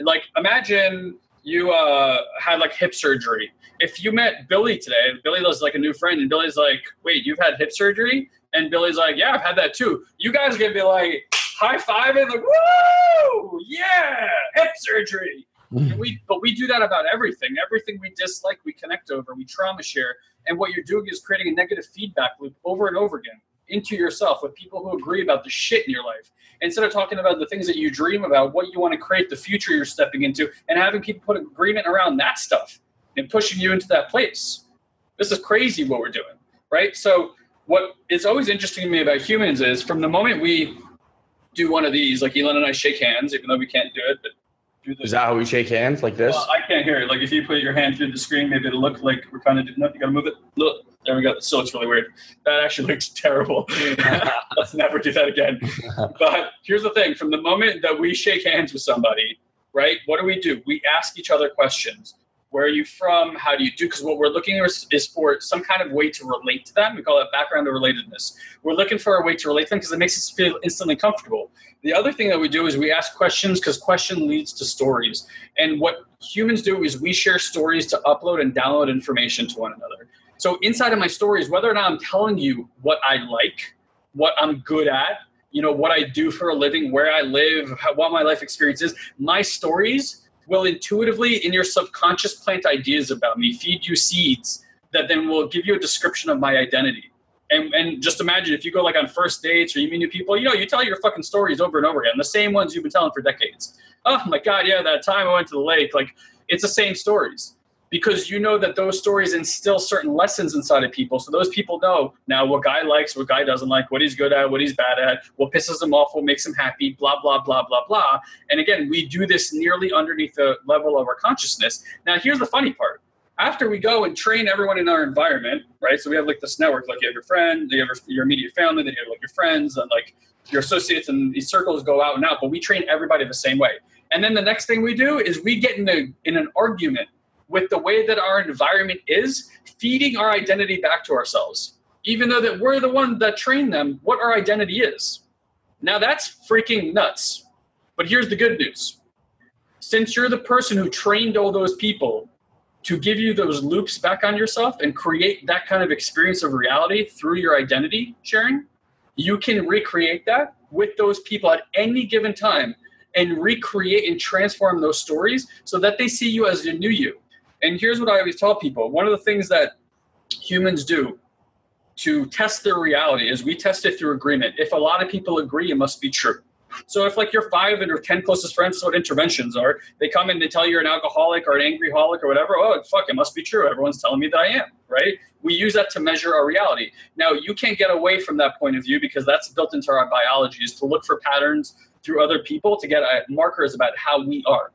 Like imagine you uh, had like hip surgery. If you met Billy today, Billy was like a new friend, and Billy's like, "Wait, you've had hip surgery?" And Billy's like, "Yeah, I've had that too." You guys are gonna be like high fiving, like, "Woo, yeah, hip surgery." And we, but we do that about everything. Everything we dislike, we connect over, we trauma share, and what you're doing is creating a negative feedback loop over and over again into yourself with people who agree about the shit in your life. Instead of talking about the things that you dream about, what you want to create, the future you're stepping into, and having people put agreement around that stuff and pushing you into that place. This is crazy what we're doing, right? So, what is always interesting to me about humans is from the moment we do one of these, like Elon and I shake hands, even though we can't do it, but do Is that how we shake hands like this? well, I can't hear it. Like if you put your hand through the screen, maybe it'll look like we're kind of doing that. You gotta move it. Look, there we go. It still looks really weird. That actually looks terrible. Let's never do that again. But here's the thing: from the moment that we shake hands with somebody, right? What do we do? We ask each other questions. Where are you from? How do you do? Because what we're looking is, is for some kind of way to relate to them. We call that background or relatedness. We're looking for a way to relate to them because it makes us feel instantly comfortable. The other thing that we do is we ask questions because question leads to stories. And what humans do is we share stories to upload and download information to one another. So inside of my stories, whether or not I'm telling you what I like, what I'm good at, you know, what I do for a living, where I live, how, what my life experience is, my stories will intuitively in your subconscious plant ideas about me, feed you seeds that then will give you a description of my identity. And, and just imagine if you go like on first dates or you meet new people, you know, you tell your fucking stories over and over again, the same ones you've been telling for decades. Oh my God, yeah, that time I went to the lake, like it's the same stories because you know that those stories instill certain lessons inside of people. So those people know now what guy likes, what guy doesn't like, what he's good at, what he's bad at, what pisses him off, what makes him happy, blah, blah, blah, blah, blah. And again, we do this nearly underneath the level of our consciousness. Now, here's the funny part. After we go and train everyone in our environment, right? So we have like this network, like you have your friend, you have your immediate family, then you have like your friends and like your associates and these circles go out and out, but we train everybody the same way. And then the next thing we do is we get in, a, in an argument with the way that our environment is, feeding our identity back to ourselves, even though that we're the one that trained them what our identity is. Now that's freaking nuts. But here's the good news. Since you're the person who trained all those people to give you those loops back on yourself and create that kind of experience of reality through your identity sharing, you can recreate that with those people at any given time and recreate and transform those stories so that they see you as the new you. And here's what I always tell people one of the things that humans do to test their reality is we test it through agreement. If a lot of people agree, it must be true. So if like your five and or ten closest friends, what interventions are. They come and they tell you you're an alcoholic or an angry holic or whatever. Oh, fuck, it must be true. Everyone's telling me that I am, right? We use that to measure our reality. Now you can't get away from that point of view because that's built into our biology is to look for patterns through other people to get markers about how we are.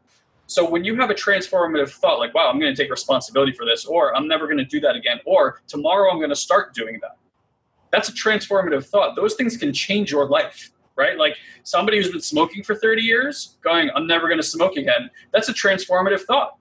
So when you have a transformative thought like, wow, I'm going to take responsibility for this, or I'm never going to do that again, or tomorrow I'm going to start doing that. That's a transformative thought. Those things can change your life right? Like somebody who's been smoking for 30 years going, I'm never going to smoke again. That's a transformative thought.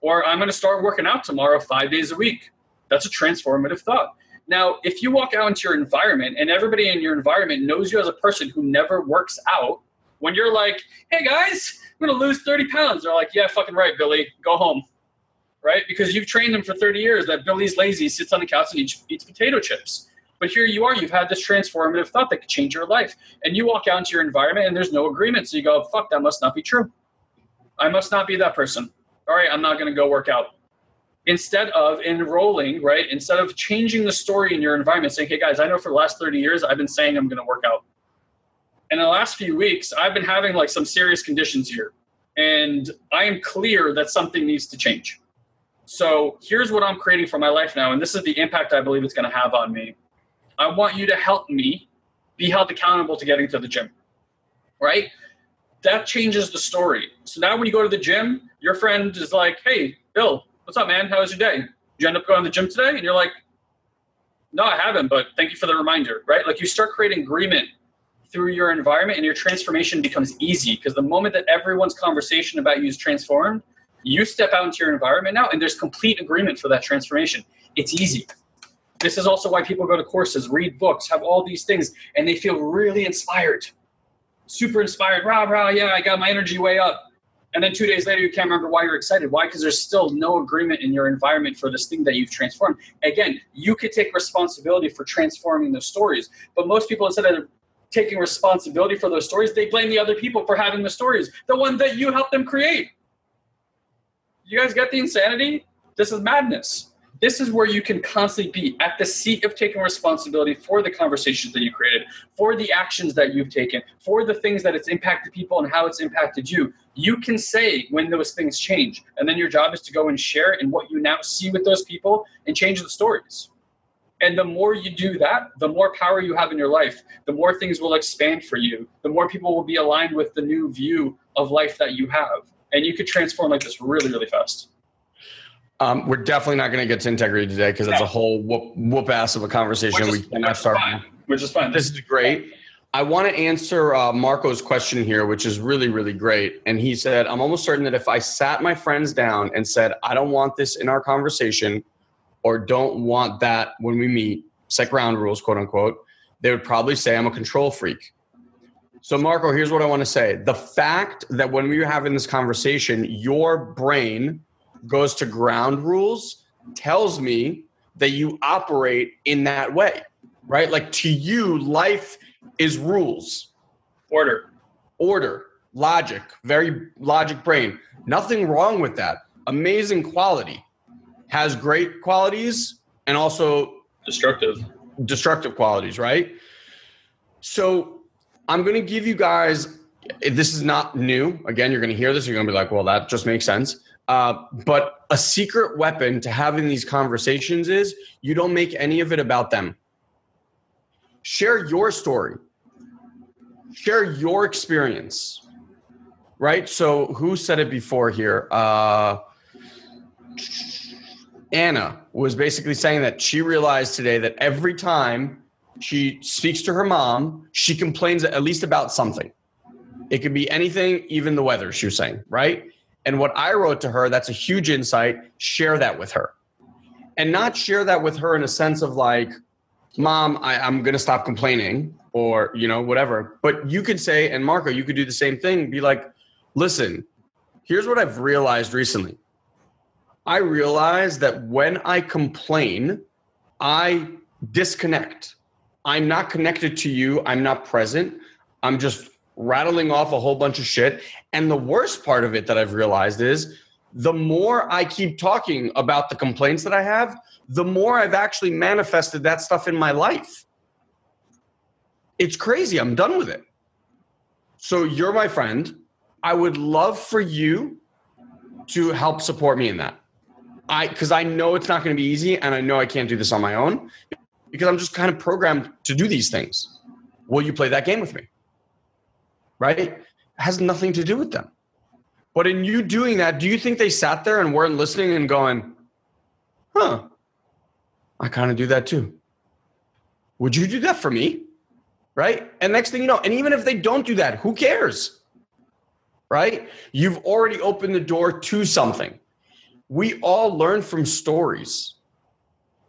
Or I'm going to start working out tomorrow five days a week. That's a transformative thought. Now, if you walk out into your environment and everybody in your environment knows you as a person who never works out, when you're like, hey guys, I'm to lose 30 pounds, they're like, yeah, fucking right, Billy, go home. Right? Because you've trained them for 30 years that Billy's lazy, sits on the couch and eats, eats potato chips. But here you are, you've had this transformative thought that could change your life. And you walk out into your environment and there's no agreement. So you go, fuck, that must not be true. I must not be that person. All right, I'm not to go work out. Instead of enrolling, right? Instead of changing the story in your environment, saying, hey guys, I know for the last 30 years I've been saying I'm going to work out. In the last few weeks, I've been having like some serious conditions here. And I am clear that something needs to change. So here's what I'm creating for my life now. And this is the impact I believe it's going to have on me I want you to help me be held accountable to getting to the gym. Right? That changes the story. So now when you go to the gym, your friend is like, hey, Bill, what's up, man? How was your day? Did you end up going to the gym today? And you're like, no, I haven't, but thank you for the reminder, right? Like you start creating agreement through your environment and your transformation becomes easy because the moment that everyone's conversation about you is transformed, you step out into your environment now and there's complete agreement for that transformation. It's easy. This is also why people go to courses, read books, have all these things, and they feel really inspired. Super inspired. Rah, rah, yeah, I got my energy way up. And then two days later, you can't remember why you're excited. Why? Because there's still no agreement in your environment for this thing that you've transformed. Again, you could take responsibility for transforming those stories. But most people, instead of taking responsibility for those stories, they blame the other people for having the stories, the one that you helped them create. You guys get the insanity? This is madness this is where you can constantly be at the seat of taking responsibility for the conversations that you created, for the actions that you've taken, for the things that it's impacted people and how it's impacted you. You can say when those things change. And then your job is to go and share in what you now see with those people and change the stories. And the more you do that, the more power you have in your life, the more things will expand for you, the more people will be aligned with the new view of life that you have. And you could transform like this really, really fast. Um, we're definitely not going to get to integrity today because it's a whole whoop, whoop ass of a conversation. we cannot start. Fine. Which is fine. This is great. I want to answer uh, Marco's question here, which is really, really great. And he said, I'm almost certain that if I sat my friends down and said, I don't want this in our conversation or don't want that when we meet, set ground rules, quote unquote, they would probably say I'm a control freak. So, Marco, here's what I want to say. The fact that when we were having this conversation, your brain goes to ground rules tells me that you operate in that way, right? Like to you, life is rules, order, order, logic, very logic brain. Nothing wrong with that. Amazing quality. Has great qualities and also destructive destructive qualities, right? So I'm going to give you guys this is not new. Again, you're going to hear this. You're going to be like, well, that just makes sense. Uh, but a secret weapon to having these conversations is you don't make any of it about them. Share your story, share your experience, right? So, who said it before here? Uh, Anna was basically saying that she realized today that every time she speaks to her mom, she complains at least about something. It could be anything, even the weather, she was saying, right? And what I wrote to her, that's a huge insight. Share that with her. And not share that with her in a sense of like, mom, I, I'm going to stop complaining or, you know, whatever. But you could say, and Marco, you could do the same thing. Be like, listen, here's what I've realized recently. I realize that when I complain, I disconnect. I'm not connected to you. I'm not present. I'm just rattling off a whole bunch of shit. And the worst part of it that I've realized is the more I keep talking about the complaints that I have, the more I've actually manifested that stuff in my life. It's crazy. I'm done with it. So you're my friend. I would love for you to help support me in that. I because I know it's not going to be easy and I know I can't do this on my own because I'm just kind of programmed to do these things. Will you play that game with me? Right? It has nothing to do with them. But in you doing that, do you think they sat there and weren't listening and going, huh, I kind of do that too. Would you do that for me? Right? And next thing you know, and even if they don't do that, who cares? Right? You've already opened the door to something. We all learn from stories.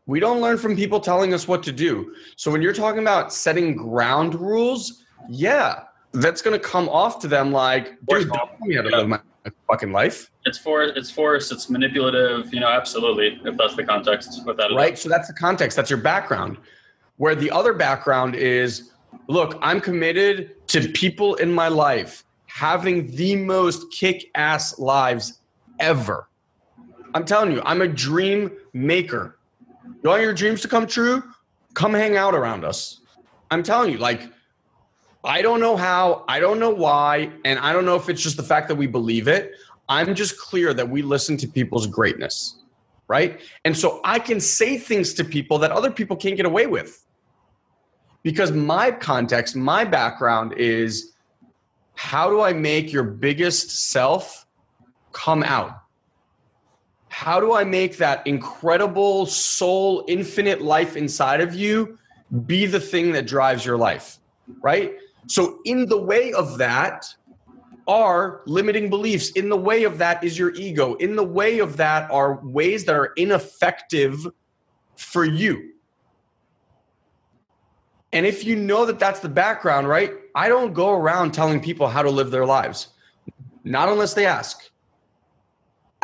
We don't learn from people telling us what to do. So when you're talking about setting ground rules, yeah, that's going to come off to them like, dude, don't tell me how to live my fucking life. It's for it's force. It's manipulative. You know, absolutely. If that's the context, with that, right. So that's the context. That's your background. Where the other background is, look, I'm committed to people in my life having the most kick-ass lives ever. I'm telling you, I'm a dream maker. You want your dreams to come true? Come hang out around us. I'm telling you, like I don't know how, I don't know why, and I don't know if it's just the fact that we believe it. I'm just clear that we listen to people's greatness, right? And so I can say things to people that other people can't get away with. Because my context, my background is how do I make your biggest self come out? How do I make that incredible soul, infinite life inside of you be the thing that drives your life, right? So, in the way of that are limiting beliefs. In the way of that is your ego. In the way of that are ways that are ineffective for you. And if you know that that's the background, right? I don't go around telling people how to live their lives, not unless they ask.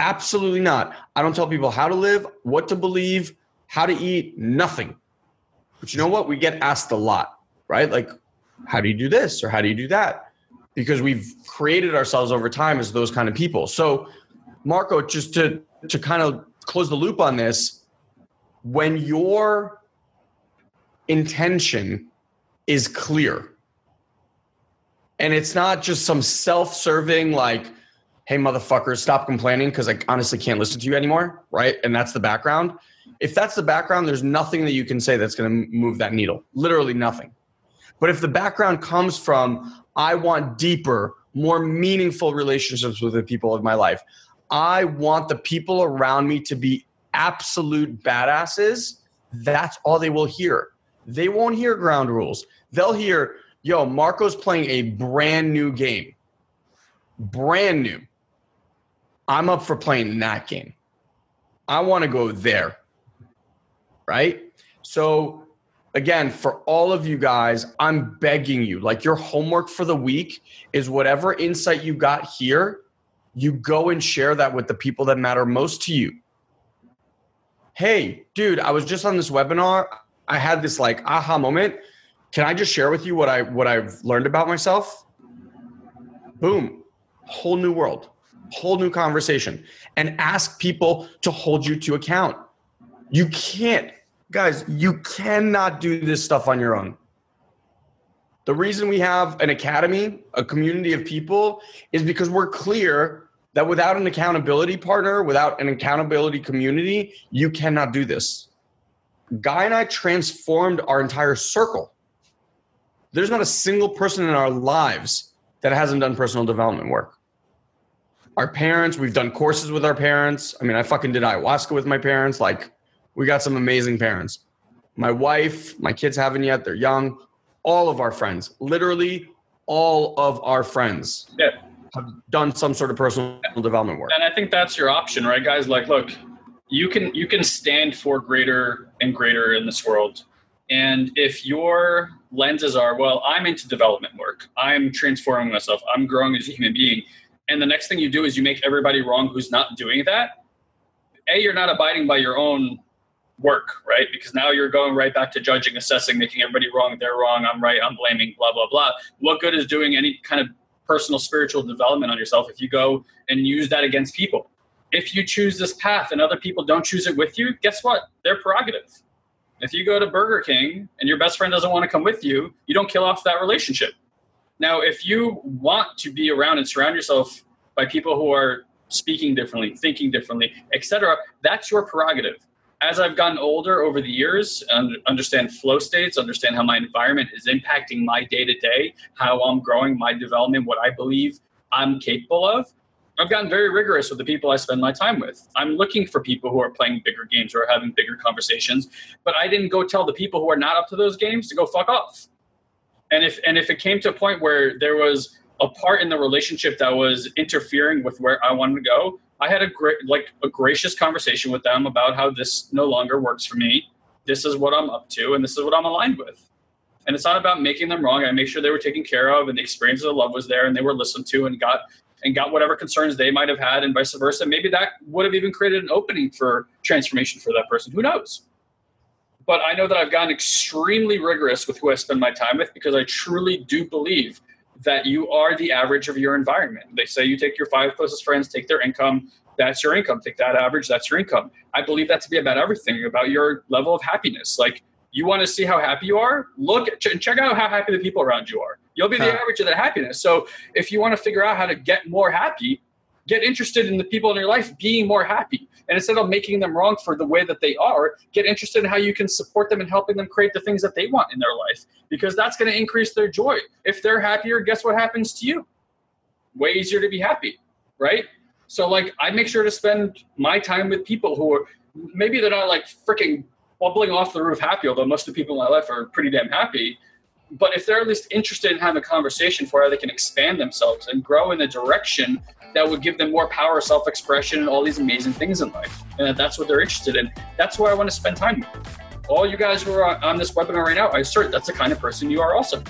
Absolutely not. I don't tell people how to live, what to believe, how to eat, nothing. But you know what? We get asked a lot, right? Like, how do you do this or how do you do that? Because we've created ourselves over time as those kind of people. So, Marco, just to to kind of close the loop on this, when your intention is clear and it's not just some self-serving like hey motherfuckers stop complaining because i honestly can't listen to you anymore right and that's the background if that's the background there's nothing that you can say that's going to move that needle literally nothing but if the background comes from, I want deeper, more meaningful relationships with the people of my life, I want the people around me to be absolute badasses, that's all they will hear. They won't hear ground rules. They'll hear, yo, Marco's playing a brand new game. Brand new. I'm up for playing that game. I want to go there. Right? So again, for all of you guys, I'm begging you, like your homework for the week is whatever insight you got here, you go and share that with the people that matter most to you. Hey, dude, I was just on this webinar. I had this like aha moment. Can I just share with you what I what I've learned about myself? Boom. Whole new world. Whole new conversation. And ask people to hold you to account. You can't guys, you cannot do this stuff on your own. The reason we have an academy, a community of people, is because we're clear that without an accountability partner, without an accountability community, you cannot do this. Guy and I transformed our entire circle. There's not a single person in our lives that hasn't done personal development work. Our parents, we've done courses with our parents. I mean, I fucking did ayahuasca with my parents. Like, we got some amazing parents. My wife, my kids haven't yet, they're young. All of our friends, literally all of our friends yeah. have done some sort of personal development work. And I think that's your option, right, guys? Like, look, you can you can stand for greater and greater in this world. And if your lenses are, well, I'm into development work, I'm transforming myself, I'm growing as a human being, and the next thing you do is you make everybody wrong who's not doing that. A, you're not abiding by your own work, right? Because now you're going right back to judging, assessing, making everybody wrong. They're wrong. I'm right. I'm blaming. Blah blah blah. What good is doing any kind of personal spiritual development on yourself if you go and use that against people? if you choose this path and other people don't choose it with you, guess what? They're prerogative. If you go to Burger King and your best friend doesn't want to come with you, you don't kill off that relationship. Now, if you want to be around and surround yourself by people who are speaking differently, thinking differently, etc., that's your prerogative. As I've gotten older over the years, and understand flow states, understand how my environment is impacting my day to day, how I'm growing my development, what I believe I'm capable of, I've gotten very rigorous with the people I spend my time with. I'm looking for people who are playing bigger games or having bigger conversations, but I didn't go tell the people who are not up to those games to go fuck off. And if and if it came to a point where there was a part in the relationship that was interfering with where I wanted to go, I had a great like a gracious conversation with them about how this no longer works for me. This is what I'm up to and this is what I'm aligned with. And it's not about making them wrong. I make sure they were taken care of and the experience of the love was there and they were listened to and got and got whatever concerns they might have had and vice versa. Maybe that would have even created an opening for transformation for that person. Who knows? But I know that I've gotten extremely rigorous with who I spend my time with because I truly do believe that you are the average of your environment. They say you take your five closest friends, take their income, that's your income. Take that average, that's your income. I believe that to be about everything, about your level of happiness. Like you want to see how happy you are, look and check out how happy the people around you are. You'll be the huh. average of that happiness. So if you want to figure out how to get more happy, get interested in the people in your life being more happy. And instead of making them wrong for the way that they are, get interested in how you can support them and helping them create the things that they want in their life because that's going to increase their joy. If they're happier, guess what happens to you? Way easier to be happy, right? So like I make sure to spend my time with people who are maybe they're not like freaking bubbling off the roof happy, although most of the people in my life are pretty damn happy but if they're at least interested in having a conversation for how they can expand themselves and grow in a direction that would give them more power, self expression, and all these amazing things in life, and that's what they're interested in, that's where I want to spend time with. All you guys who are on this webinar right now, I assert that's the kind of person you are also.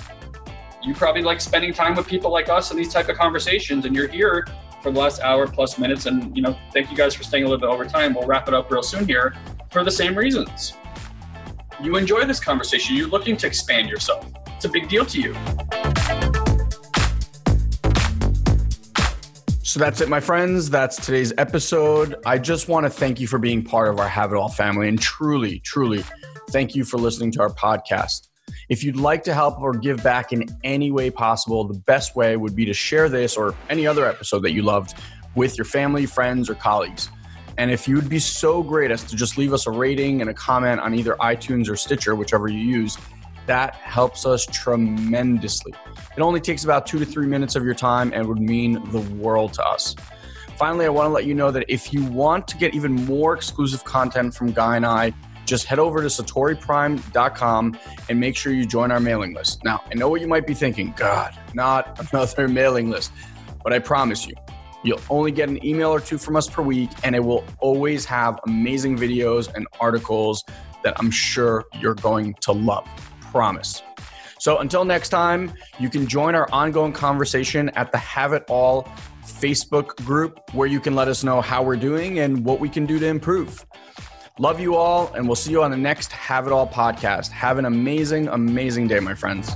You probably like spending time with people like us in these type of conversations, and you're here for the last hour plus minutes. And you know, thank you guys for staying a little bit over time. We'll wrap it up real soon here for the same reasons. You enjoy this conversation. You're looking to expand yourself it's a big deal to you. So that's it, my friends. That's today's episode. I just want to thank you for being part of our Have It All family and truly, truly thank you for listening to our podcast. If you'd like to help or give back in any way possible, the best way would be to share this or any other episode that you loved with your family, friends, or colleagues. And if you'd be so great as to just leave us a rating and a comment on either iTunes or Stitcher, whichever you use, that helps us tremendously. It only takes about two to three minutes of your time and would mean the world to us. Finally, I want to let you know that if you want to get even more exclusive content from Guy and I, just head over to satoriprime.com and make sure you join our mailing list. Now, I know what you might be thinking God, not another mailing list, but I promise you, you'll only get an email or two from us per week, and it will always have amazing videos and articles that I'm sure you're going to love promise. So until next time, you can join our ongoing conversation at the Have It All Facebook group where you can let us know how we're doing and what we can do to improve. Love you all, and we'll see you on the next Have It All podcast. Have an amazing, amazing day, my friends.